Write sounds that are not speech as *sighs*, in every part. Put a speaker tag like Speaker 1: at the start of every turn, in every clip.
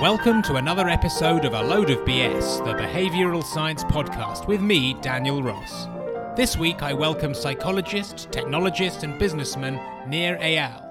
Speaker 1: Welcome to another episode of A Load of BS, the behavioural science podcast, with me, Daniel Ross. This week I welcome psychologist, technologist, and businessman Nir Eyal.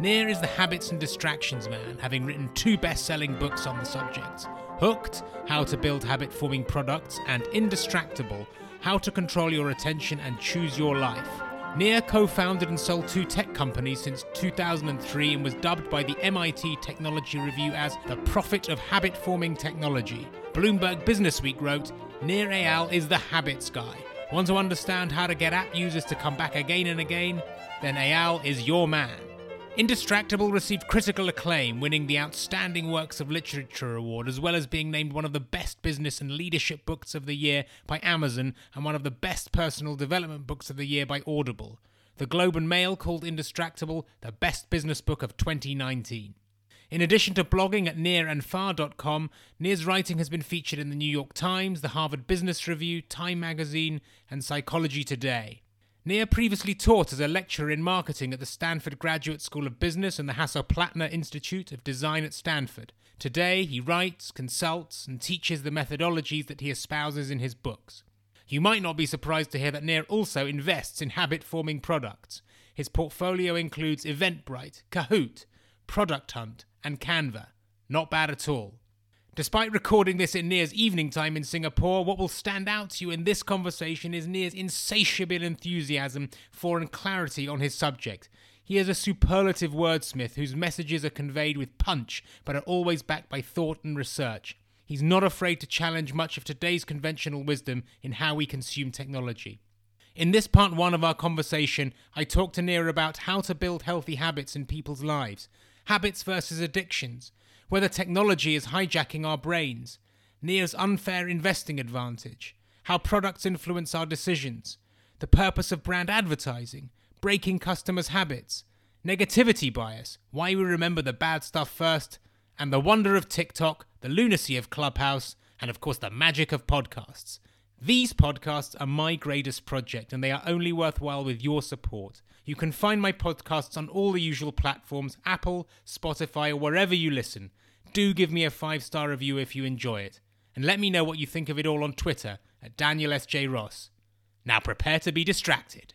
Speaker 1: Nir is the habits and distractions man, having written two best selling books on the subject Hooked, How to Build Habit Forming Products, and Indistractable, How to Control Your Attention and Choose Your Life. Nir co founded and sold two tech companies since 2003 and was dubbed by the MIT Technology Review as the prophet of habit forming technology. Bloomberg Businessweek wrote Nir Eyal is the habits guy. Want to understand how to get app users to come back again and again? Then Eyal is your man. Indistractable received critical acclaim, winning the Outstanding Works of Literature Award, as well as being named one of the best business and leadership books of the year by Amazon and one of the best personal development books of the year by Audible. The Globe and Mail called Indistractable the best business book of 2019. In addition to blogging at nirandfar.com, Nir's writing has been featured in the New York Times, the Harvard Business Review, Time Magazine, and Psychology Today. Nir previously taught as a lecturer in marketing at the Stanford Graduate School of Business and the Hasso-Plattner Institute of Design at Stanford. Today, he writes, consults, and teaches the methodologies that he espouses in his books. You might not be surprised to hear that Nir also invests in habit forming products. His portfolio includes Eventbrite, Kahoot, Product Hunt, and Canva. Not bad at all. Despite recording this in Nir's evening time in Singapore, what will stand out to you in this conversation is Nir's insatiable enthusiasm for and clarity on his subject. He is a superlative wordsmith whose messages are conveyed with punch but are always backed by thought and research. He's not afraid to challenge much of today's conventional wisdom in how we consume technology. In this part one of our conversation, I talk to Nir about how to build healthy habits in people's lives, habits versus addictions, whether technology is hijacking our brains, Nir's unfair investing advantage, how products influence our decisions, the purpose of brand advertising, breaking customers' habits, negativity bias, why we remember the bad stuff first, and the wonder of TikTok, the lunacy of Clubhouse, and of course the magic of podcasts. These podcasts are my greatest project, and they are only worthwhile with your support. You can find my podcasts on all the usual platforms Apple, Spotify, or wherever you listen. Do give me a five star review if you enjoy it. And let me know what you think of it all on Twitter at Daniel S.J. Ross. Now prepare to be distracted.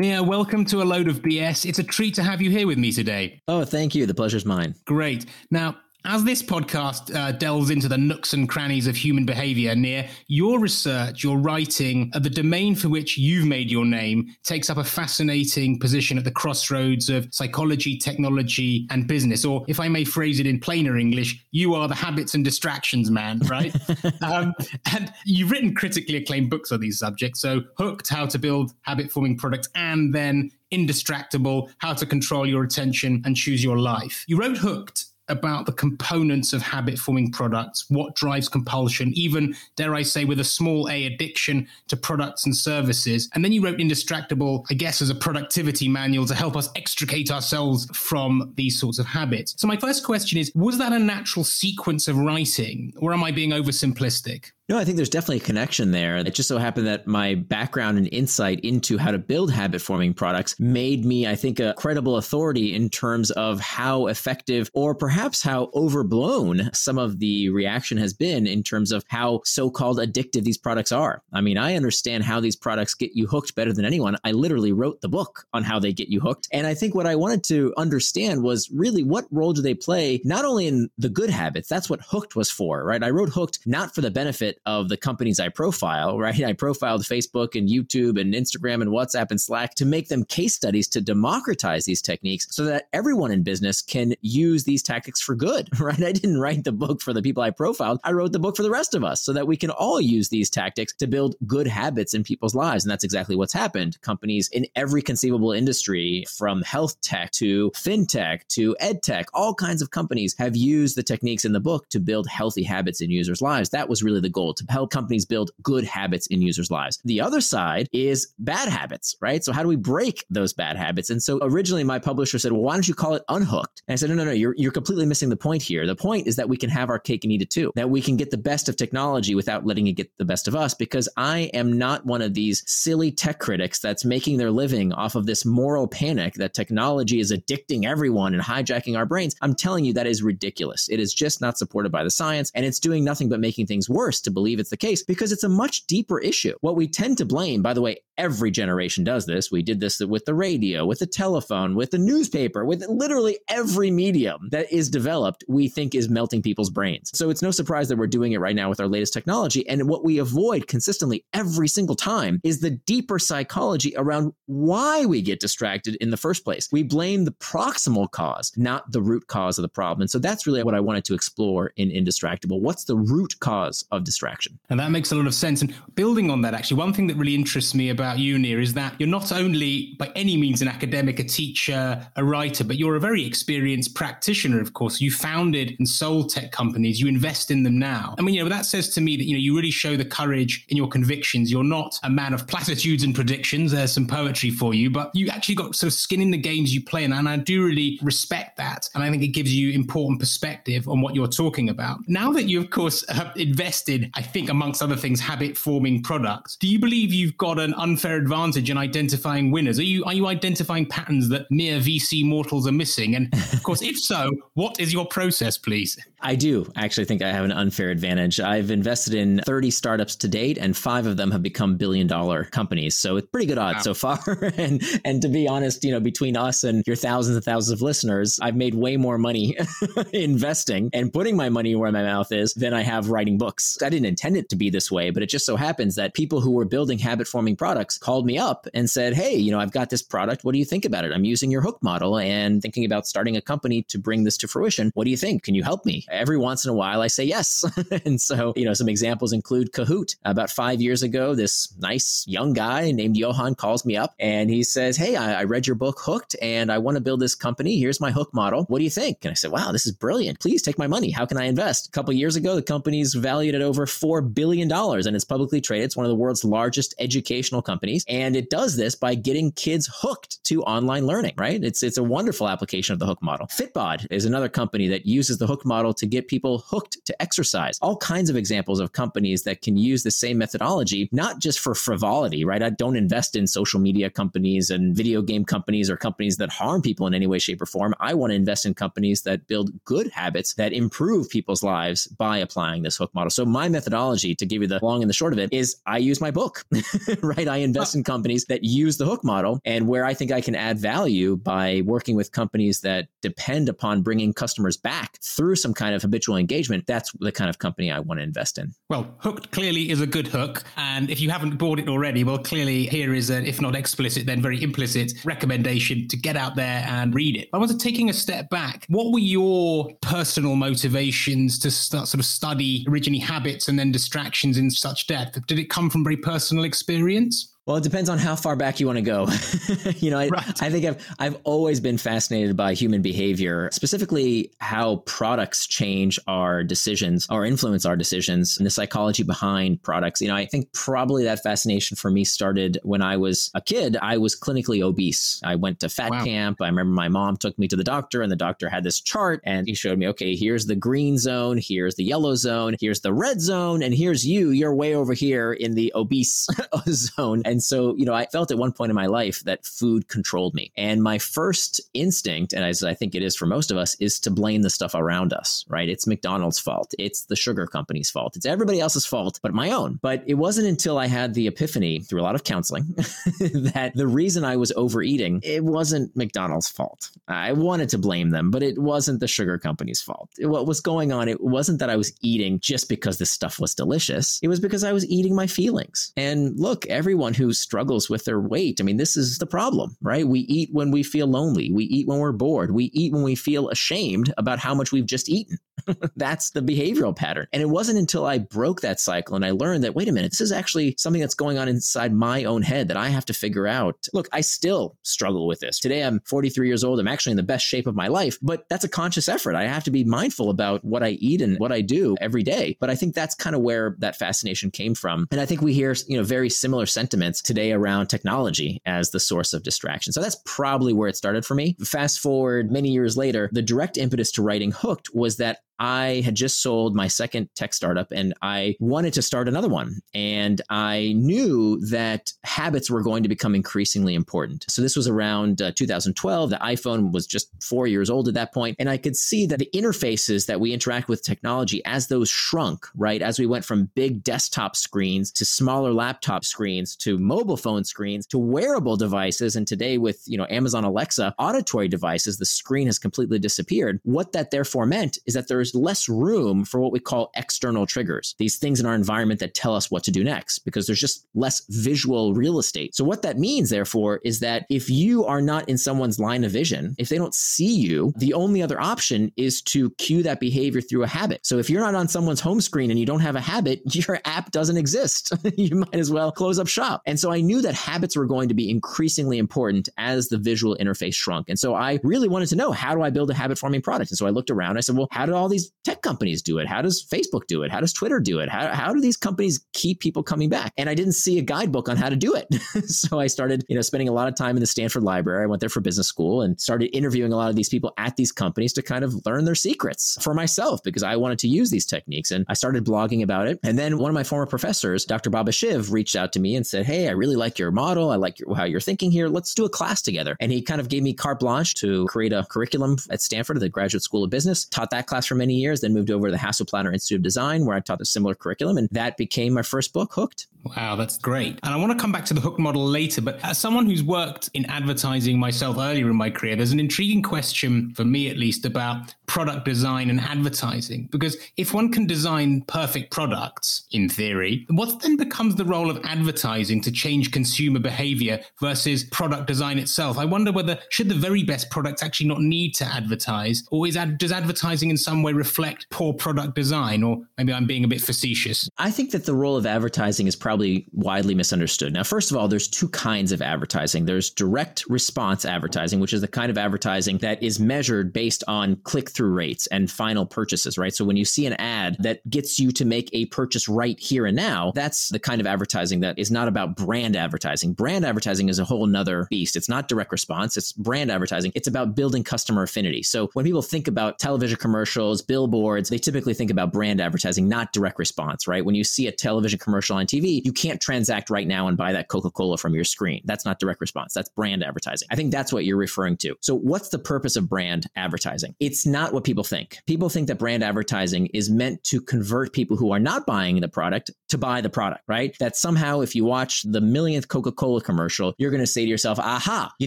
Speaker 1: Yeah, welcome to a load of BS. It's a treat to have you here with me today.
Speaker 2: Oh, thank you. The pleasure's mine.
Speaker 1: Great. Now, as this podcast uh, delves into the nooks and crannies of human behavior, Nir your research, your writing, uh, the domain for which you've made your name takes up a fascinating position at the crossroads of psychology, technology, and business. Or if I may phrase it in plainer English, you are the habits and distractions man, right? *laughs* um, and you've written critically acclaimed books on these subjects. So, Hooked, How to Build Habit Forming Products, and then Indistractable, How to Control Your Attention and Choose Your Life. You wrote Hooked about the components of habit forming products, what drives compulsion, even, dare I say, with a small a addiction to products and services. And then you wrote Indistractable, I guess, as a productivity manual to help us extricate ourselves from these sorts of habits. So, my first question is Was that a natural sequence of writing, or am I being oversimplistic?
Speaker 2: No, I think there's definitely a connection there. It just so happened that my background and insight into how to build habit forming products made me, I think, a credible authority in terms of how effective or perhaps how overblown some of the reaction has been in terms of how so called addictive these products are. I mean, I understand how these products get you hooked better than anyone. I literally wrote the book on how they get you hooked. And I think what I wanted to understand was really what role do they play, not only in the good habits, that's what Hooked was for, right? I wrote Hooked not for the benefit of the companies I profile, *laughs* right? I profiled Facebook and YouTube and Instagram and WhatsApp and Slack to make them case studies to democratize these techniques so that everyone in business can use these tactics for good, *laughs* right? I didn't write the book for the people I profiled. I wrote the book for the rest of us so that we can all use these tactics to build good habits in people's lives. And that's exactly what's happened. Companies in every conceivable industry, from health tech to fintech to ed tech, all kinds of companies have used the techniques in the book to build healthy habits in users' lives. That was really the goal goal to help companies build good habits in users' lives. The other side is bad habits, right? So how do we break those bad habits? And so originally my publisher said, well, why don't you call it unhooked? And I said, no, no, no, you're, you're completely missing the point here. The point is that we can have our cake and eat it too, that we can get the best of technology without letting it get the best of us because I am not one of these silly tech critics that's making their living off of this moral panic that technology is addicting everyone and hijacking our brains. I'm telling you that is ridiculous. It is just not supported by the science and it's doing nothing but making things worse to believe it's the case because it's a much deeper issue. What we tend to blame, by the way, every generation does this. We did this with the radio, with the telephone, with the newspaper, with literally every medium that is developed, we think is melting people's brains. So it's no surprise that we're doing it right now with our latest technology. And what we avoid consistently every single time is the deeper psychology around why we get distracted in the first place. We blame the proximal cause, not the root cause of the problem. And so that's really what I wanted to explore in Indistractable. What's the root cause of distraction?
Speaker 1: And that makes a lot of sense. And building on that, actually, one thing that really interests me about you, Nir, is that you're not only by any means an academic, a teacher, a writer, but you're a very experienced practitioner, of course. You founded and sold tech companies, you invest in them now. I mean, you know, that says to me that, you know, you really show the courage in your convictions. You're not a man of platitudes and predictions. There's some poetry for you, but you actually got sort of skin in the games you play in. And I do really respect that. And I think it gives you important perspective on what you're talking about. Now that you, of course, have invested, I think, amongst other things, habit forming products, do you believe you've got an unfair advantage in identifying winners? Are you, are you identifying patterns that mere VC mortals are missing? And of course, if so, what is your process, please?
Speaker 2: I do actually think I have an unfair advantage. I've invested in 30 startups to date, and five of them have become billion dollar companies. So it's pretty good odds wow. so far. *laughs* and and to be honest, you know, between us and your thousands and thousands of listeners, I've made way more money *laughs* investing and putting my money where my mouth is than I have writing books. I didn't intend it to be this way, but it just so happens that people who were building habit forming products called me up and said, Hey, you know, I've got this product. What do you think about it? I'm using your hook model and thinking about starting a company to bring this to fruition. What do you think? Can you help me? Every once in a while I say yes. *laughs* and so, you know, some examples include Kahoot. About five years ago, this nice young guy named Johan calls me up and he says, Hey, I, I read your book Hooked and I want to build this company. Here's my hook model. What do you think? And I said, Wow, this is brilliant. Please take my money. How can I invest? A couple years ago, the company's valued at over $4 billion and it's publicly traded. It's one of the world's largest educational companies. And it does this by getting kids hooked to online learning, right? It's, it's a wonderful application of the hook model. Fitbod is another company that uses the hook model to get people hooked to exercise. All kinds of examples of companies that can use the same methodology, not just for frivolity, right? I don't invest in social media companies and video game companies or companies that harm people in any way, shape, or form. I want to invest in companies that build good habits that improve people's lives by applying this hook model. So my methodology, to give you the long and the short of it, is I use my book, *laughs* right? I invest in companies that use the hook model and where I think I can add value by working with companies that depend upon bringing customers back through some kind of habitual engagement, that's the kind of company I want to invest in.
Speaker 1: Well, Hooked clearly is a good hook. And if you haven't bought it already, well, clearly here is an, if not explicit, then very implicit recommendation to get out there and read it. I was taking a step back. What were your personal motivations to start sort of study originally habits and then distractions in such depth? Did it come from very personal experience?
Speaker 2: Well, it depends on how far back you want to go. *laughs* you know, I, right. I, think I've I've always been fascinated by human behavior, specifically how products change our decisions or influence our decisions and the psychology behind products. You know, I think probably that fascination for me started when I was a kid. I was clinically obese. I went to fat wow. camp. I remember my mom took me to the doctor and the doctor had this chart and he showed me, okay, here's the green zone, here's the yellow zone, here's the red zone, and here's you. You're way over here in the obese *laughs* zone. And so, you know, I felt at one point in my life that food controlled me. And my first instinct, and as I think it is for most of us, is to blame the stuff around us, right? It's McDonald's fault. It's the sugar company's fault. It's everybody else's fault, but my own. But it wasn't until I had the epiphany through a lot of counseling *laughs* that the reason I was overeating, it wasn't McDonald's fault. I wanted to blame them, but it wasn't the sugar company's fault. What was going on, it wasn't that I was eating just because the stuff was delicious. It was because I was eating my feelings. And look, everyone who who struggles with their weight. I mean, this is the problem, right? We eat when we feel lonely. We eat when we're bored. We eat when we feel ashamed about how much we've just eaten. *laughs* that's the behavioral pattern. And it wasn't until I broke that cycle and I learned that, wait a minute, this is actually something that's going on inside my own head that I have to figure out. Look, I still struggle with this. Today, I'm 43 years old. I'm actually in the best shape of my life, but that's a conscious effort. I have to be mindful about what I eat and what I do every day. But I think that's kind of where that fascination came from. And I think we hear, you know, very similar sentiments today around technology as the source of distraction. So that's probably where it started for me. Fast forward many years later, the direct impetus to writing Hooked was that I had just sold my second tech startup and I wanted to start another one. And I knew that habits were going to become increasingly important. So this was around uh, 2012. The iPhone was just four years old at that point, And I could see that the interfaces that we interact with technology, as those shrunk, right? As we went from big desktop screens to smaller laptop screens to mobile phone screens to wearable devices. And today with, you know, Amazon Alexa auditory devices, the screen has completely disappeared. What that therefore meant is that there's less room for what we call external triggers, these things in our environment that tell us what to do next, because there's just less visual real estate. So, what that means, therefore, is that if you are not in someone's line of vision, if they don't see you, the only other option is to cue that behavior through a habit. So, if you're not on someone's home screen and you don't have a habit, *laughs* your app doesn't exist. *laughs* you might as well close up shop. And so, I knew that habits were going to be increasingly important as the visual interface shrunk. And so, I really wanted to know how do I build a habit forming product? And so, I looked around. I said, well, how did all these tech companies do it? How does Facebook do it? How does Twitter do it? How, how do these companies keep people coming back? And I didn't see a guidebook on how to do it. *laughs* so I started, you know, spending a lot of time in the Stanford library. I went there for business school and started interviewing a lot of these people at these companies to kind of learn their secrets for myself because I wanted to use these techniques. And I started blogging about it. And then one of my former professors, Dr. Baba Shiv, reached out to me and said, Hey, I really like your model. I like your, how you're thinking here. Let's do a class together. And he kind of gave me carte blanche to create a curriculum at Stanford, at the Graduate School of Business, taught that class for many years, then moved over to the Hasso-Plattner Institute of Design, where I taught a similar curriculum. And that became my first book, Hooked.
Speaker 1: Wow, that's great. And I want to come back to the hook model later, but as someone who's worked in advertising myself earlier in my career, there's an intriguing question for me at least about product design and advertising. Because if one can design perfect products, in theory, what then becomes the role of advertising to change consumer behavior versus product design itself? I wonder whether should the very best products actually not need to advertise, or is ad- does advertising in some way reflect poor product design? Or maybe I'm being a bit facetious.
Speaker 2: I think that the role of advertising is probably probably widely misunderstood. Now, first of all, there's two kinds of advertising. There's direct response advertising, which is the kind of advertising that is measured based on click through rates and final purchases, right? So when you see an ad that gets you to make a purchase right here and now, that's the kind of advertising that is not about brand advertising. Brand advertising is a whole nother beast. It's not direct response, it's brand advertising. It's about building customer affinity. So when people think about television commercials, billboards, they typically think about brand advertising, not direct response, right? When you see a television commercial on TV, you can't transact right now and buy that Coca Cola from your screen. That's not direct response. That's brand advertising. I think that's what you're referring to. So, what's the purpose of brand advertising? It's not what people think. People think that brand advertising is meant to convert people who are not buying the product to buy the product, right? That somehow, if you watch the millionth Coca Cola commercial, you're going to say to yourself, aha, you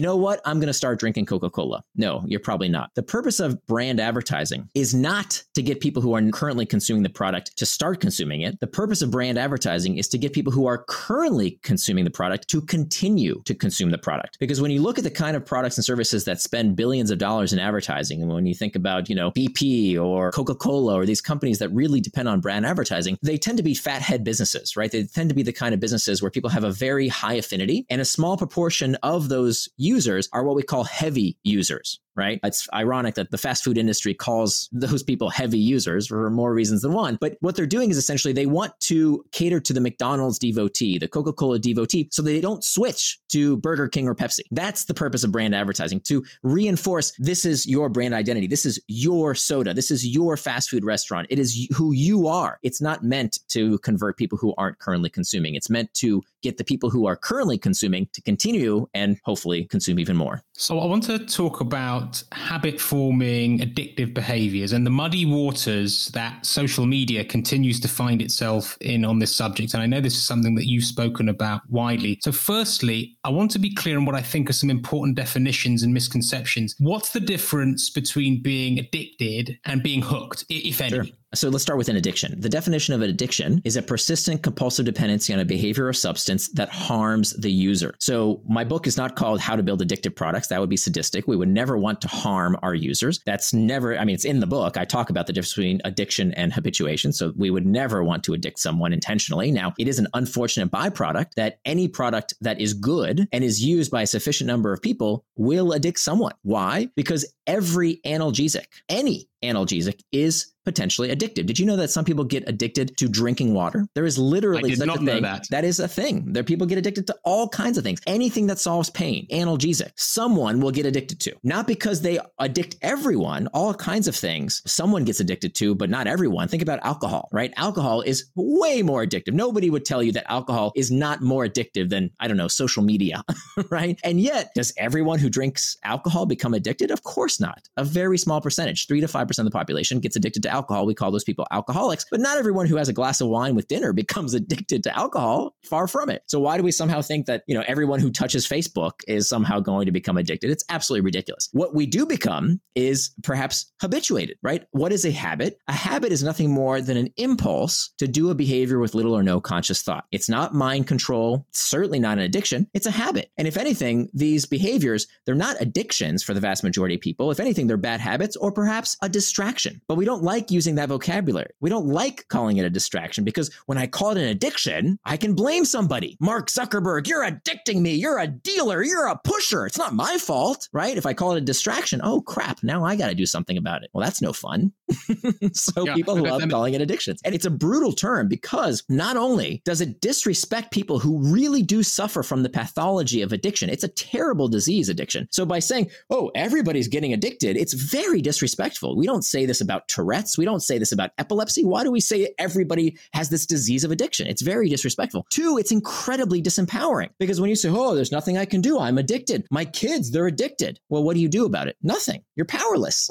Speaker 2: know what? I'm going to start drinking Coca Cola. No, you're probably not. The purpose of brand advertising is not to get people who are currently consuming the product to start consuming it. The purpose of brand advertising is to get people people who are currently consuming the product to continue to consume the product. Because when you look at the kind of products and services that spend billions of dollars in advertising, and when you think about, you know, BP or Coca-Cola or these companies that really depend on brand advertising, they tend to be fathead businesses, right? They tend to be the kind of businesses where people have a very high affinity and a small proportion of those users are what we call heavy users, right? It's ironic that the fast food industry calls those people heavy users for more reasons than one. But what they're doing is essentially they want to cater to the McDonald's devotee, the Coca Cola devotee, so they don't switch to Burger King or Pepsi. That's the purpose of brand advertising to reinforce this is your brand identity. This is your soda. This is your fast food restaurant. It is who you are. It's not meant to convert people who aren't currently consuming. It's meant to get the people who are currently consuming to continue and hopefully consume even more.
Speaker 1: So, I want to talk about habit forming addictive behaviors and the muddy waters that social media continues to find itself in on this subject. And I know this is something that you've spoken about widely. So, firstly, I want to be clear on what I think are some important definitions and misconceptions. What's the difference between being addicted and being hooked, if any?
Speaker 2: Sure. So let's start with an addiction. The definition of an addiction is a persistent compulsive dependency on a behavior or substance that harms the user. So my book is not called How to Build Addictive Products. That would be sadistic. We would never want to harm our users. That's never, I mean, it's in the book. I talk about the difference between addiction and habituation. So we would never want to addict someone intentionally. Now, it is an unfortunate byproduct that any product that is good and is used by a sufficient number of people will addict someone. Why? Because every analgesic, any analgesic is potentially addictive. Did you know that some people get addicted to drinking water? There is literally such a thing. That. that is a thing. There people get addicted to all kinds of things. Anything that solves pain, analgesic, someone will get addicted to. Not because they addict everyone, all kinds of things someone gets addicted to, but not everyone. Think about alcohol, right? Alcohol is way more addictive. Nobody would tell you that alcohol is not more addictive than, I don't know, social media, *laughs* right? And yet, does everyone who drinks alcohol become addicted? Of course not. A very small percentage, 3 to 5% of the population gets addicted to alcohol. We call those people alcoholics, but not everyone who has a glass of wine with dinner *laughs* becomes addicted to alcohol. Far from it. So why do we somehow think that, you know, everyone who touches Facebook is somehow going to become addicted? It's absolutely ridiculous. What we do become is perhaps habituated, right? What is a habit? A habit is nothing more than an impulse to do a behavior with little or no conscious thought. It's not mind control, certainly not an addiction. It's a habit. And if anything, these behaviors, they're not addictions for the vast majority of people. If anything, they're bad habits or perhaps a distraction. But we don't like using that vocabulary. We don't like calling it a distraction because when I call it an addiction, I can blame somebody. Mark Zuckerberg, you're addicting me. You're a dealer. You're a pusher. It's not my fault, right? If I call it a distraction, oh crap, now I got to do something about it. Well, that's no fun. *laughs* so yeah, people love calling it addictions. And it's a brutal term because not only does it disrespect people who really do suffer from the pathology of addiction, it's a terrible disease addiction. So by saying, oh, everybody's getting addicted, it's very disrespectful. We don't say this about Tourette's. We don't say this about epilepsy. Why do we say everybody has this disease of addiction? It's very disrespectful. Two, it's incredibly disempowering because when you say, oh, there's nothing I can do, I'm addicted. My kids, they're addicted. Well, what do you do about it? Nothing. You're powerless.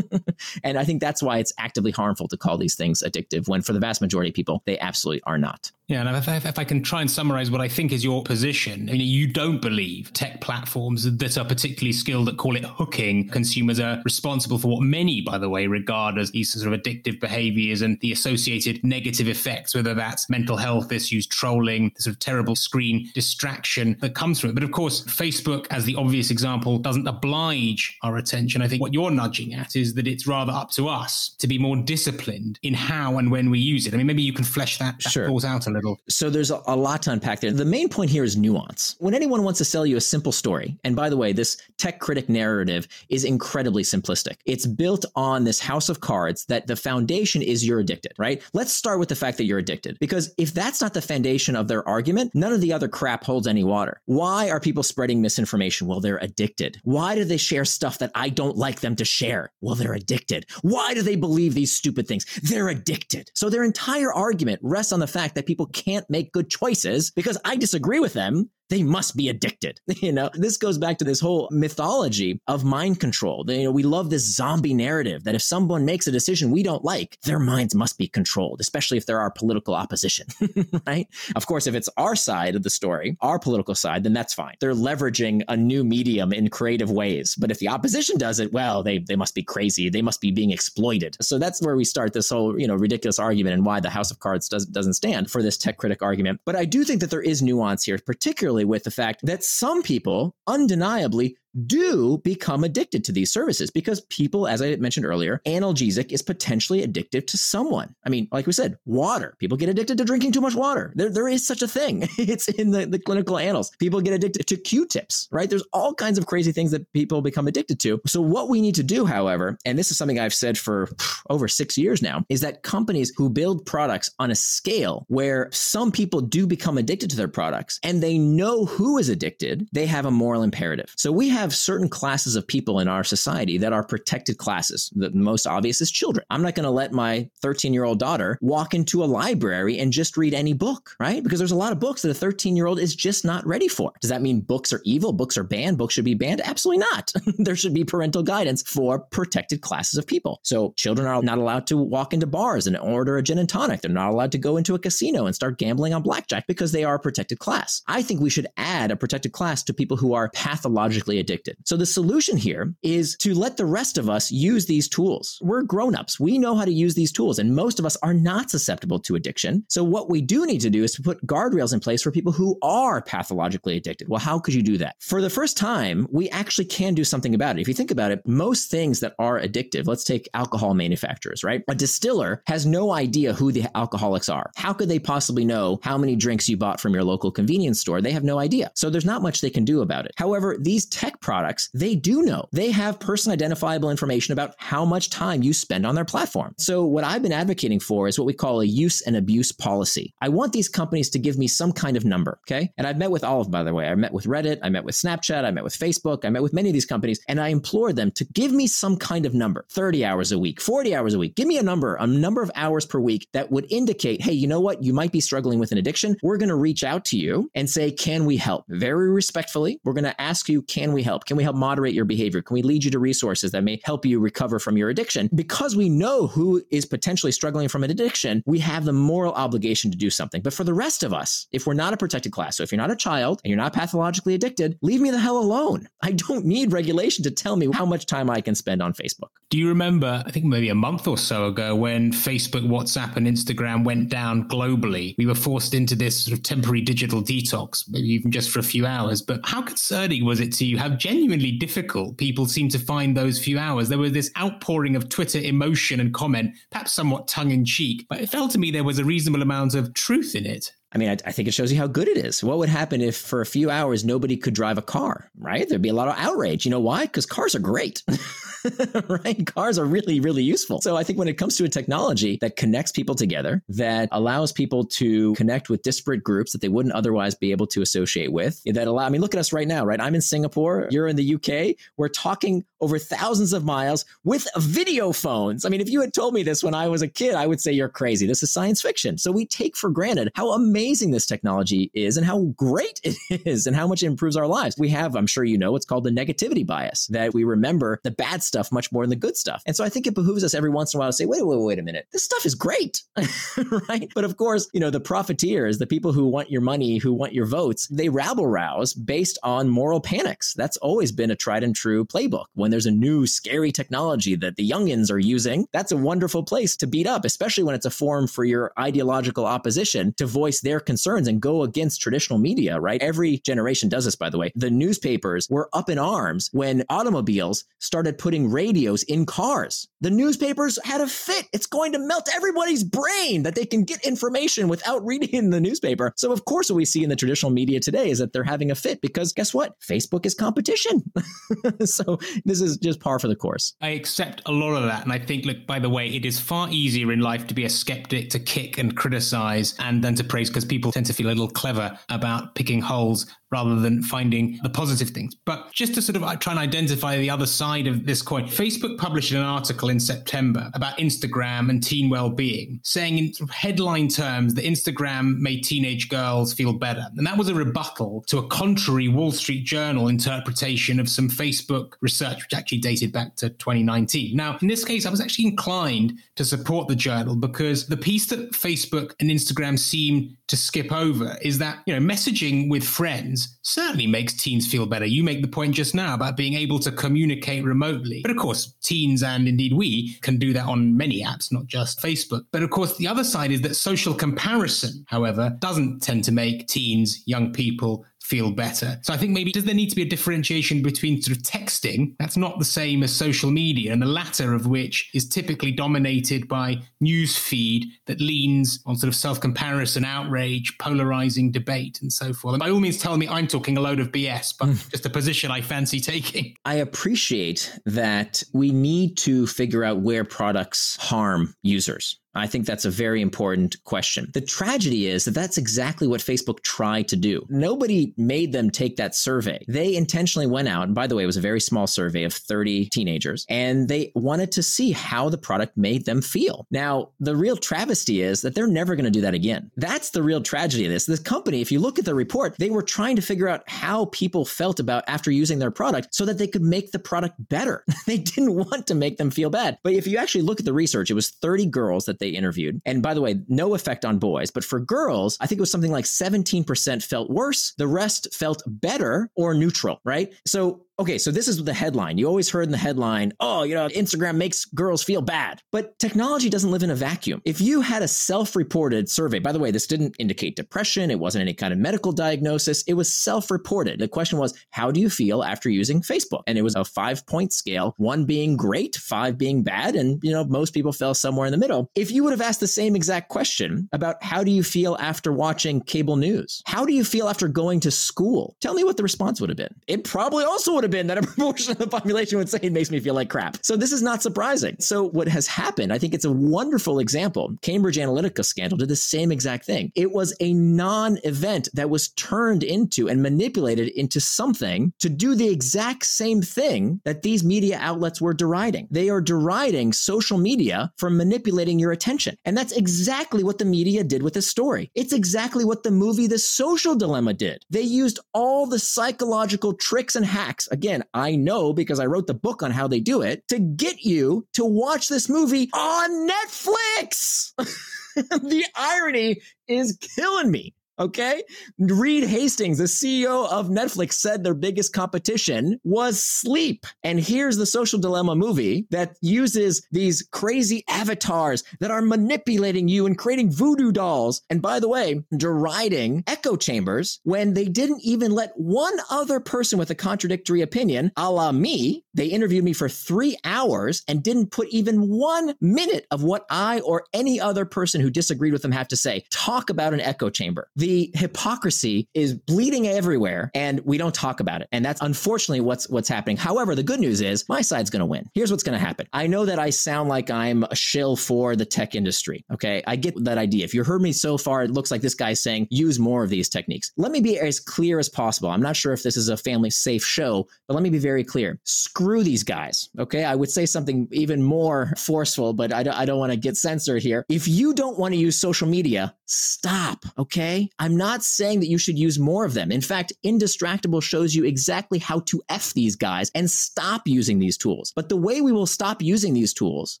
Speaker 2: *laughs* and I think that's why it's actively harmful to call these things addictive when for the vast majority of people, they absolutely are not.
Speaker 1: Yeah, and if I, if I, can try and summarize what I think is your position, I mean, you don't believe tech platforms that are particularly skilled at call it hooking consumers are responsible for what many, by the way, regard as these sort of addictive behaviors and the associated negative effects, whether that's mental health issues, trolling, the sort of terrible screen distraction that comes from it. But of course, Facebook, as the obvious example, doesn't oblige our attention. I think what you're nudging at is that it's rather up to us to be more disciplined in how and when we use it. I mean, maybe you can flesh that, that sure. thought out a little.
Speaker 2: So there's a, a lot to unpack there. The main point here is nuance. When anyone wants to sell you a simple story, and by the way, this tech critic narrative is incredibly simplistic. It's built on this house of cards that the foundation is you're addicted, right? Let's start with the fact that you're addicted. Because if that's not the foundation of their argument, none of the other crap holds any water. Why are people spreading misinformation? Well, they're addicted. Why do they share stuff that I don't like them to share? Well, they're addicted. Why do they believe these stupid things? They're addicted. So their entire argument rests on the fact that people people can't make good choices because I disagree with them they must be addicted. *laughs* You know, this goes back to this whole mythology of mind control. You know, we love this zombie narrative that if someone makes a decision we don't like, their minds must be controlled, especially if there are political opposition, *laughs* right? Of course, if it's our side of the story, our political side, then that's fine. They're leveraging a new medium in creative ways. But if the opposition does it, well, they, they must be crazy. They must be being exploited. So that's where we start this whole, you know, ridiculous argument and why the House of Cards does, doesn't stand for this tech critic argument. But I do think that there is nuance here, particularly with the fact that some people undeniably do become addicted to these services because people, as I mentioned earlier, analgesic is potentially addictive to someone. I mean, like we said, water. People get addicted to drinking too much water. There, there is such a thing. *laughs* it's in the, the clinical annals. People get addicted to Q-tips, right? There's all kinds of crazy things that people become addicted to. So what we need to do, however, and this is something I've said for *sighs* over six years now, is that companies who build products on a scale where some people do become addicted to their products and they know who is addicted, they have a moral imperative. So we have have certain classes of people in our society that are protected classes. The most obvious is children. I'm not going to let my 13 year old daughter walk into a library and just read any book, right? Because there's a lot of books that a 13 year old is just not ready for. Does that mean books are evil? Books are banned? Books should be banned? Absolutely not. *laughs* there should be parental guidance for protected classes of people. So children are not allowed to walk into bars and order a gin and tonic. They're not allowed to go into a casino and start gambling on blackjack because they are a protected class. I think we should add a protected class to people who are pathologically addicted addicted. So the solution here is to let the rest of us use these tools. We're grown-ups. We know how to use these tools and most of us are not susceptible to addiction. So what we do need to do is to put guardrails in place for people who are pathologically addicted. Well, how could you do that? For the first time, we actually can do something about it. If you think about it, most things that are addictive, let's take alcohol manufacturers, right? A distiller has no idea who the alcoholics are. How could they possibly know how many drinks you bought from your local convenience store? They have no idea. So there's not much they can do about it. However, these tech products, they do know. They have person identifiable information about how much time you spend on their platform. So what I've been advocating for is what we call a use and abuse policy. I want these companies to give me some kind of number, okay? And I've met with all of, by the way. I met with Reddit, I met with Snapchat, I met with Facebook, I met with many of these companies, and I implored them to give me some kind of number 30 hours a week, 40 hours a week. Give me a number, a number of hours per week that would indicate, hey, you know what? You might be struggling with an addiction. We're going to reach out to you and say, can we help? Very respectfully, we're going to ask you, can we help? Can we help moderate your behavior? Can we lead you to resources that may help you recover from your addiction? Because we know who is potentially struggling from an addiction, we have the moral obligation to do something. But for the rest of us, if we're not a protected class, so if you're not a child and you're not pathologically addicted, leave me the hell alone. I don't need regulation to tell me how much time I can spend on Facebook.
Speaker 1: Do you remember, I think maybe a month or so ago, when Facebook, WhatsApp, and Instagram went down globally? We were forced into this sort of temporary digital detox, maybe even just for a few hours. But how concerning was it to you genuinely difficult people seem to find those few hours? There was this outpouring of Twitter emotion and comment, perhaps somewhat tongue in cheek, but it felt to me there was a reasonable amount of truth in it.
Speaker 2: I mean, I, I, think it shows you how good it is. What would happen if for a few hours nobody could drive a car, right? There'd be a lot of outrage. You know why? Because cars are great, *laughs* *laughs* right? Cars are really, really useful. So I think when it comes to a technology that connects people together, that allows people to connect with disparate groups that they wouldn't otherwise be able to associate with, that allow, I mean, look at us right now, right? I'm in Singapore, you're in the UK. We're talking over thousands of miles with video phones. I mean, if you had told me this when I was a kid, I would say you're crazy. This is science fiction. So we take for granted how amazing this technology is and how great it *laughs* is and how much it improves our lives. We have, I'm sure you know, what's called the negativity bias that we remember the bad stuff much more than the good stuff. And so I think it behooves us every once in a while to say, wait, wait, wait a minute. This stuff is great, *laughs* right? But of course, you know, the profiteers, the people who want your money, who want your votes, they rabble rouse based on moral panics. That's always been a tried and true playbook. When there's a new scary technology that the youngins are using, that's a wonderful place to beat up, especially when it's a forum for your ideological opposition to voice their concerns and go against traditional media, right? Every generation does this, by the way. The newspapers were up in arms when automobiles started putting radios in cars. The newspapers had a fit. It's going to melt everybody's brain that they can get information without *laughs* reading the newspaper. So, of course, what we see in the traditional media today is that they're having a fit because guess what? Facebook is competition. *laughs* so, this is just par for the course.
Speaker 1: I accept a lot of that. And I think, look, by the way, it is far easier in life to be a skeptic, to kick and criticize, and then to praise because people tend to feel a little clever about picking holes rather than finding the positive things. But just to sort of uh, try and identify the other side of this coin, Facebook published an article in September about Instagram and teen well-being, saying in headline terms that Instagram made teenage girls feel better. And that was a rebuttal to a contrary Wall Street Journal interpretation of some Facebook research, which actually dated back to 2019. Now, in this case, I was actually inclined to support the journal because the piece that Facebook and Instagram seem to skip over is that, you know, messaging with friends certainly makes teens feel better. You make the point just now about being able to communicate remotely. But of course, teens and indeed we can do that on many apps, not just Facebook. But of course, the other side is that social comparison, however, doesn't tend to make teens, young people, feel better. So I think maybe does there need to be a differentiation between sort of texting, that's not the same as social media, and the latter of which is typically dominated by news feed that leans on sort of self-comparison, outrage, polarizing debate, and so forth. And by all means tell me I'm talking a load of BS, but mm. just a position I fancy taking. *laughs*
Speaker 2: I appreciate that we need to figure out where products harm users I think that's a very important question. The tragedy is that that's exactly what Facebook tried to do. Nobody made them take that survey. They intentionally went out, and by the way, it was a very small survey of 30 teenagers, and they wanted to see how the product made them feel. Now, the real travesty is that they're never going to do that again. That's the real tragedy of this. This company, if you look at the report, they were trying to figure out how people felt about after using their product so that they could make the product better. *laughs* they didn't want to make them feel bad. But if you actually look at the research, it was 30 girls that they interviewed. And by the way, no effect on boys, but for girls, I think it was something like 17% felt worse. The rest felt better or neutral, right? So okay, so this is the headline. You always heard in the headline, oh, you know, Instagram makes girls feel bad. But technology doesn't live in a vacuum. If you had a self reported survey, by the way, this didn't indicate depression, it wasn't any kind of medical diagnosis, it was self reported. The question was, how do you feel after using Facebook? And it was a five point scale, one being great, five being bad. And, you know, most people fell somewhere in the middle. If you would have asked the same exact question about how do you feel after watching cable news? How do you feel after going to school? Tell me what the response would have been. It probably also would have been that a *laughs* proportion of the population would say it makes me feel like crap. So this is not surprising. So what has happened, I think it's a wonderful example. Cambridge Analytica scandal did the same exact thing. It was a non-event that was turned into and manipulated into something to do the exact same thing that these media outlets were deriding. They are deriding social media for manipulating your attention. And that's exactly what the media did with this story. It's exactly what the movie The Social Dilemma did. They used all the psychological tricks and hacks. Again, I know because I wrote the book on how they do it to get you to watch this movie on Netflix. *laughs* the irony is killing me. Okay. Reed Hastings, the CEO of Netflix, said their biggest competition was sleep. And here's the social dilemma movie that uses these crazy avatars that are manipulating you and creating voodoo dolls. And by the way, deriding echo chambers when they didn't even let one other person with a contradictory opinion, a la me, they interviewed me for three hours and didn't put even one minute of what I or any other person who disagreed with them have to say. Talk about an echo chamber the hypocrisy is bleeding everywhere and we don't talk about it. And that's unfortunately what's what's happening. However, the good news is my side's going to win. Here's what's going to happen. I know that I sound like I'm a shill for the tech industry. Okay. I get that idea. If you heard me so far, it looks like this guy's saying use more of these techniques. Let me be as clear as possible. I'm not sure if this is a family safe show, but let me be very clear. Screw these guys. Okay. I would say something even more forceful, but I don't, I don't want to get censored here. If you don't want to use social media, stop. Okay. I'm not saying that you should use more of them. In fact, Indistractable shows you exactly how to F these guys and stop using these tools. But the way we will stop using these tools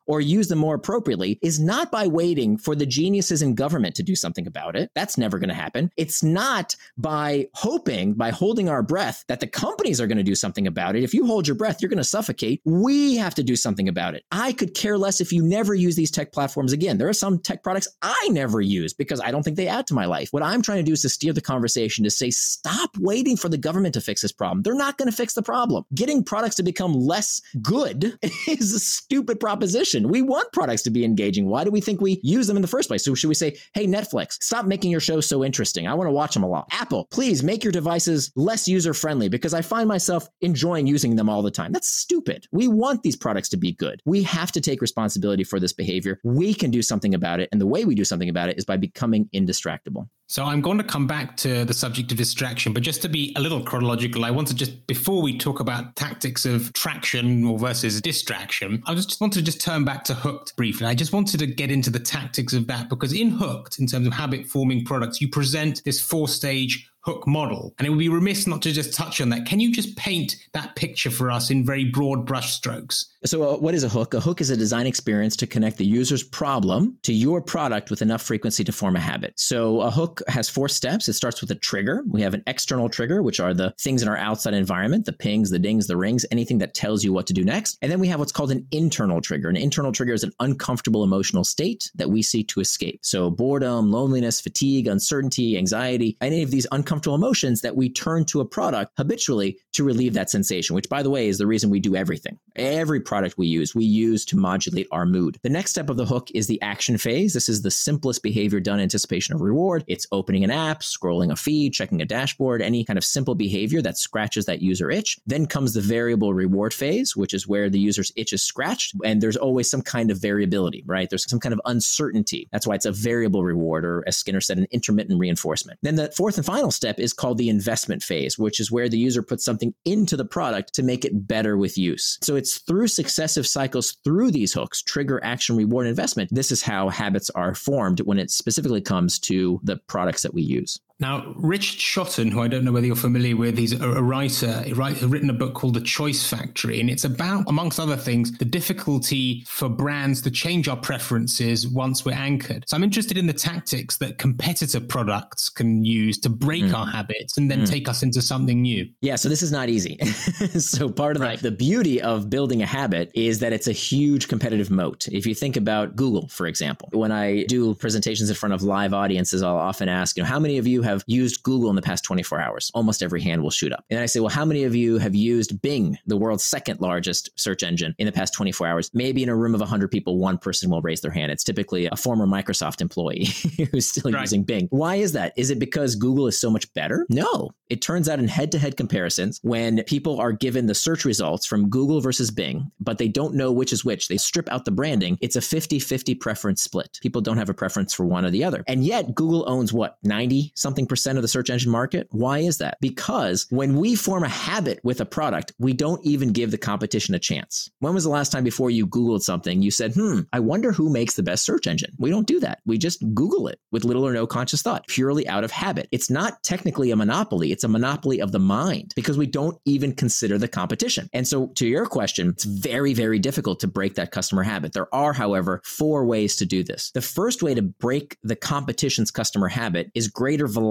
Speaker 2: or use them more appropriately is not by waiting for the geniuses in government to do something about it. That's never going to happen. It's not by hoping, by holding our breath, that the companies are going to do something about it. If you hold your breath, you're going to suffocate. We have to do something about it. I could care less if you never use these tech platforms again. There are some tech products I never use because I don't think they add to my life. What I'm trying to do is to steer the conversation to say, stop waiting for the government to fix this problem. They're not going to fix the problem. Getting products to become less good *laughs* is a stupid proposition. We want products to be engaging. Why do we think we use them in the first place? So should we say, hey, Netflix, stop making your show so interesting. I want to watch them a lot. Apple, please make your devices less user friendly because I find myself enjoying using them all the time. That's stupid. We want these products to be good. We have to take responsibility for this behavior. We can do something about it. And the way we do something about it is by becoming indistractable.
Speaker 1: So I'm going to come back to the subject of distraction, but just to be a little chronological, I want to just before we talk about tactics of traction or versus distraction, I just wanted to just turn back to Hooked briefly. I just wanted to get into the tactics of that because in Hooked, in terms of habit forming products, you present this four stage hook model. And it would be remiss not to just touch on that. Can you just paint that picture for us in very broad brushstrokes?
Speaker 2: So, uh, what is a hook? A hook is a design experience to connect the user's problem to your product with enough frequency to form a habit. So, a hook has four steps. It starts with a trigger. We have an external trigger, which are the things in our outside environment the pings, the dings, the rings, anything that tells you what to do next. And then we have what's called an internal trigger. An internal trigger is an uncomfortable emotional state that we seek to escape. So, boredom, loneliness, fatigue, uncertainty, anxiety, any of these uncomfortable uncomfortable emotions that we turn to a product habitually to relieve that sensation, which by the way is the reason we do everything. Every product we use, we use to modulate our mood. The next step of the hook is the action phase. This is the simplest behavior done in anticipation of reward. It's opening an app, scrolling a feed, checking a dashboard, any kind of simple behavior that scratches that user itch. Then comes the variable reward phase, which is where the user's itch is scratched. And there's always some kind of variability, right? There's some kind of uncertainty. That's why it's a variable reward, or as Skinner said, an intermittent reinforcement. Then the fourth and final step is called the investment phase, which is where the user puts something into the product to make it better with use. So it's through successive cycles through these hooks, trigger, action, reward, investment. This is how habits are formed when it specifically comes to the products that we use.
Speaker 1: Now, Richard Shotton, who I don't know whether you're familiar with, he's a, writer. He has written a book called The Choice Factory, and it's about, amongst other things, the difficulty for brands to change our preferences once we're anchored. So I'm interested in the tactics that competitor products can use to break mm. our habits and then mm. take us into something new.
Speaker 2: Yeah, so this is not easy. *laughs* so part of right. the, the beauty of building a habit is that it's a huge competitive moat. If you think about Google, for example, when I do presentations in front of live audiences, I'll often ask, you know, how many of you have used Google in the past 24 hours? Almost every hand will shoot up. And I say, well, how many of you have used Bing, the world's second largest search engine, in the past 24 hours? Maybe in a room of 100 people, one person will raise their hand. It's typically a former Microsoft employee *laughs* who's still right. using Bing. Why is that? Is it because Google is so much better? No. It turns out in head to head comparisons, when people are given the search results from Google versus Bing, but they don't know which is which, they strip out the branding, it's a 50 50 preference split. People don't have a preference for one or the other. And yet, Google owns what, 90 something percent of the search engine market? Why is that? Because when we form a habit with a product, we don't even give the competition a chance. When was the last time before you Googled something, you said, hmm, I wonder who makes the best search engine? We don't do that. We just Google it with little or no conscious thought, purely out of habit. It's not technically a monopoly, it's a monopoly of the mind because we don't even consider the competition. And so, to your question, it's very, very difficult to break that customer habit. There are, however, four ways to do this. The first way to break the competition's customer habit is greater velocity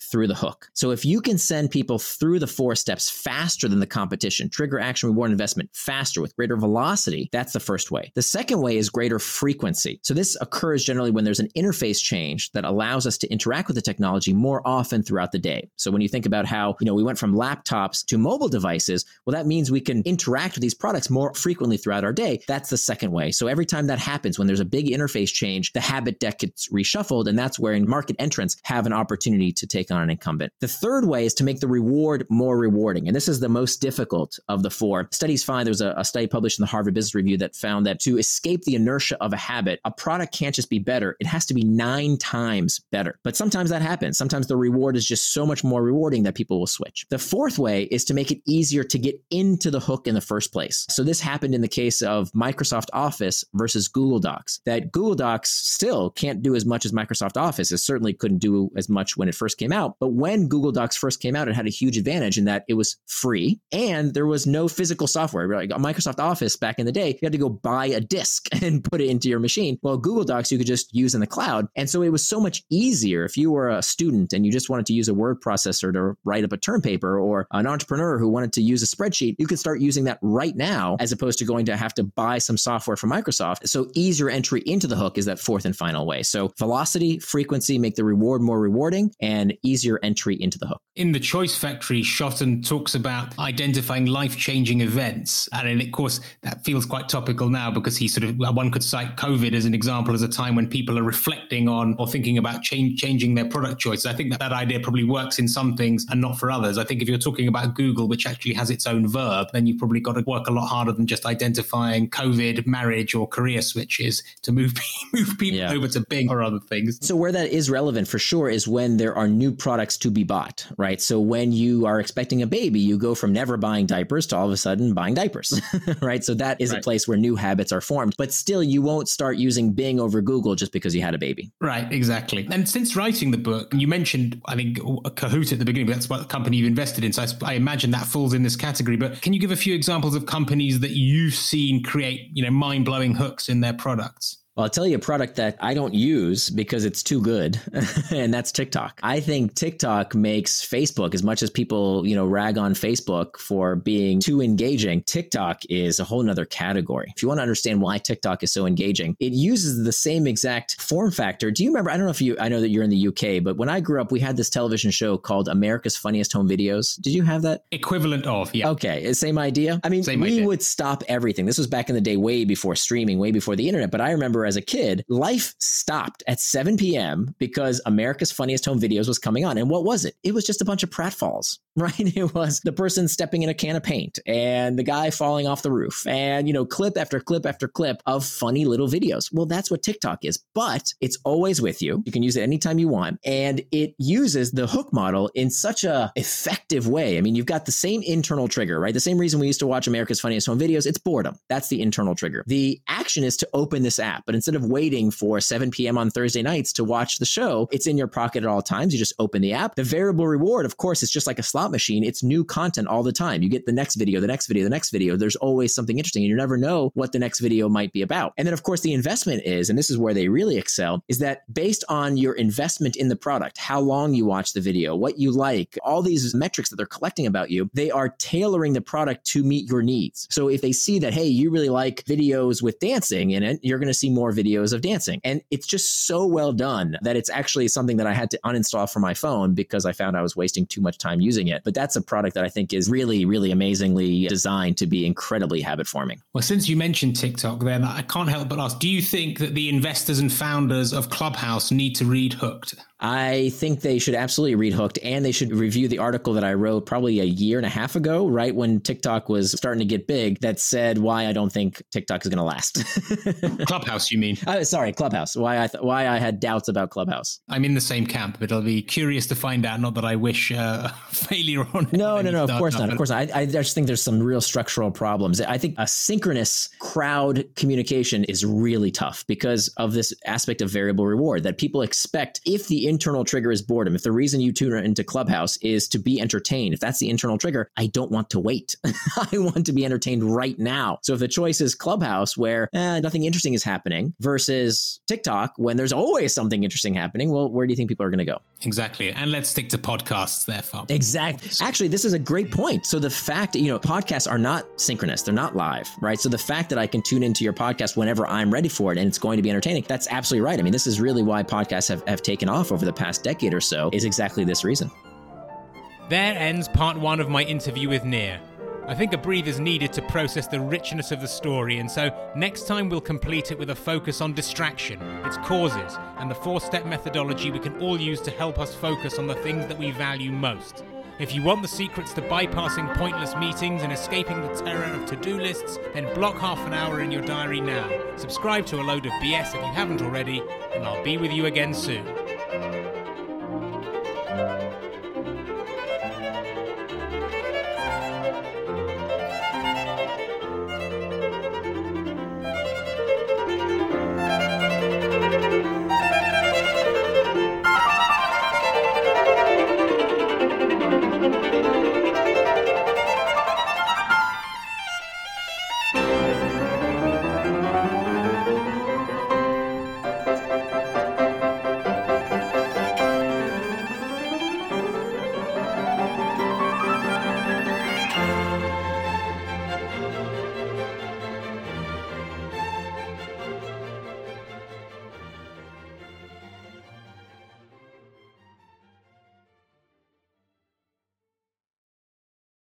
Speaker 2: through the hook. So, if you can send people through the four steps faster than the competition, trigger, action, reward, investment faster with greater velocity, that's the first way. The second way is greater frequency. So, this occurs generally when there's an interface change that allows us to interact with the technology more often throughout the day. So, when you think about how, you know, we went from laptops to mobile devices, well, that means we can interact with these products more frequently throughout our day. That's the second way. So, every time that happens, when there's a big interface change, the habit deck gets reshuffled, and that's where in market entrants have an opportunity to take on an incumbent. The third way is to make the reward more rewarding. And this is the most difficult of the four. Studies find there was a, a study published in the Harvard Business Review that found that to escape the inertia of a habit, a product can't just be better, it has to be nine times better. But sometimes that happens. Sometimes the reward is just so much more rewarding that people will switch. The fourth way is to make it easier to get into the hook in the first place. So this happened in the case of Microsoft Office versus Google Docs, that Google Docs still can't do as much as Microsoft Office. It certainly couldn't do as much when it first came out. But when Google Docs first came out, it had a huge advantage in that it was free and there was no physical software. Like uh, Microsoft Office back in the day, you had to go buy a disk *laughs* and put it into your machine. Well, Google Docs you could just use in the cloud. And so it was so much easier if you were a student and you just wanted to use a word processor to write up a term paper or an entrepreneur who wanted to use a spreadsheet, you could start using that right now as opposed to going to have to buy some software from Microsoft. So easier entry into the hook is that fourth and final way. So velocity, frequency, make the reward more rewarding and easier entry into the hook.
Speaker 1: In the Choice Factory, Shotton talks about identifying life changing events. And of course, that feels quite topical now because he sort of, one could cite COVID as an example as a time when people are reflecting on or thinking about change, changing their product choices. I think that that idea probably works in some things and not for others. I think if you're talking about Google, which actually has its own verb, then you've probably got to work a lot harder than just identifying COVID, marriage, or career switches to move, *laughs* move people yeah. over to Bing or other things.
Speaker 2: So, where that is relevant for sure is when there are new products to be bought, right? So when you are expecting a baby, you go from never buying diapers to all of a sudden buying diapers, *laughs* right? So that is right. a place where new habits are formed. But still, you won't start using Bing over Google just because you had a baby.
Speaker 1: Right, exactly. And since writing the book, you mentioned, I think, Kahoot at the beginning, that's what company you've invested in. So I, I imagine that falls in this category. But can you give a few examples of companies that you've seen create, you know, mind blowing hooks in their products?
Speaker 2: Well, I'll tell you a product that I don't use because it's too good, *laughs* and that's TikTok. I think TikTok makes Facebook, as much as people, you know, rag on Facebook for being too engaging, TikTok is a whole nother category. If you want to understand why TikTok is so engaging, it uses the same exact form factor. Do you remember? I don't know if you, I know that you're in the UK, but when I grew up, we had this television show called America's Funniest Home Videos. Did you have that?
Speaker 1: Equivalent of, yeah.
Speaker 2: Okay, eh, same idea. I mean, same we idea. would stop everything. This was back in the day, way before streaming, way before the internet, but I remember as a kid, life stopped at 7 p.m. because America's Funniest Home Videos was coming on. And what was it? It was just a bunch of pratfalls, *laughs* right? It was the person stepping in a can of paint and the guy falling off the roof and, you know, clip after clip after clip of funny little videos. Well, that's what TikTok is, but it's always with you. You can use it anytime you want. And it uses the hook model in such a effective way. I mean, you've got the same internal trigger, right? The same reason we used to watch America's Funniest Home Videos. It's boredom. That's the internal trigger. The action is to open this app But instead of waiting for 7 p.m. on Thursday nights to watch the show, it's in your pocket at all times. You just open the app. The variable reward, of course, is just like a slot machine. It's new content all the time. You get the next video, the next video, the next video. There's always something interesting, and you never know what the next video might be about. And then, of course, the investment is, and this is where they really excel, is that based on your investment in the product, how long you watch the video, what you like, all these metrics that they're collecting about you, they are tailoring the product to meet your needs. So if they see that, hey, you really like videos with dancing in it, you're going to see more videos of dancing. And it's just so well done that it's actually something that I had to uninstall from my phone because I found I was wasting too much time using it. But that's a product that I think is really, really amazingly designed to be incredibly habit forming.
Speaker 1: Well, since you mentioned TikTok, then I can't help but ask do you think that the investors and founders of Clubhouse need to read Hooked?
Speaker 2: I think they should absolutely read Hooked and they should review the article that I wrote probably a year and a half ago, right when TikTok was starting to get big, that said why I don't think TikTok is going to last. *laughs*
Speaker 1: Clubhouse, you mean?
Speaker 2: Uh, sorry, Clubhouse. Why I th- why I had doubts about Clubhouse.
Speaker 1: I'm in the same camp, but I'll be curious to find out. Not that I wish uh, *laughs* failure on.
Speaker 2: No, no, no. Of course not. Of course not. I, I just think there's some real structural problems. I think a synchronous crowd communication is really tough because of this aspect of variable reward that people expect if the internal trigger is boredom, if the reason you tune into Clubhouse is to be entertained, if that's the internal trigger, I don't want to wait. *laughs* I want to be entertained right now. So if the choice is Clubhouse, where eh, nothing interesting is happening, versus TikTok, when there's always something interesting happening, well, where do you think people are going to go?
Speaker 1: Exactly. And let's stick to podcasts, therefore.
Speaker 2: Exactly. Actually, this is a great point. So the fact, you know, podcasts are not synchronous, they're not live, right? So the fact that I can tune into your podcast whenever I'm ready for it and it's going to be entertaining, that's absolutely right. I mean, this is really why podcasts have, have taken off over the past decade or so, is exactly this reason.
Speaker 1: There ends part one of my interview with Nir. I think a breather breather's needed to process the richness of the story, and so next time we'll complete it with a focus on distraction, its causes, and the four step methodology we can all use to help us focus on the things that we value most. If you want the secrets to bypassing pointless meetings and escaping the terror of to do lists, then block half an hour in your diary now. Subscribe to a load of BS if you haven't already, and I'll be with you again soon.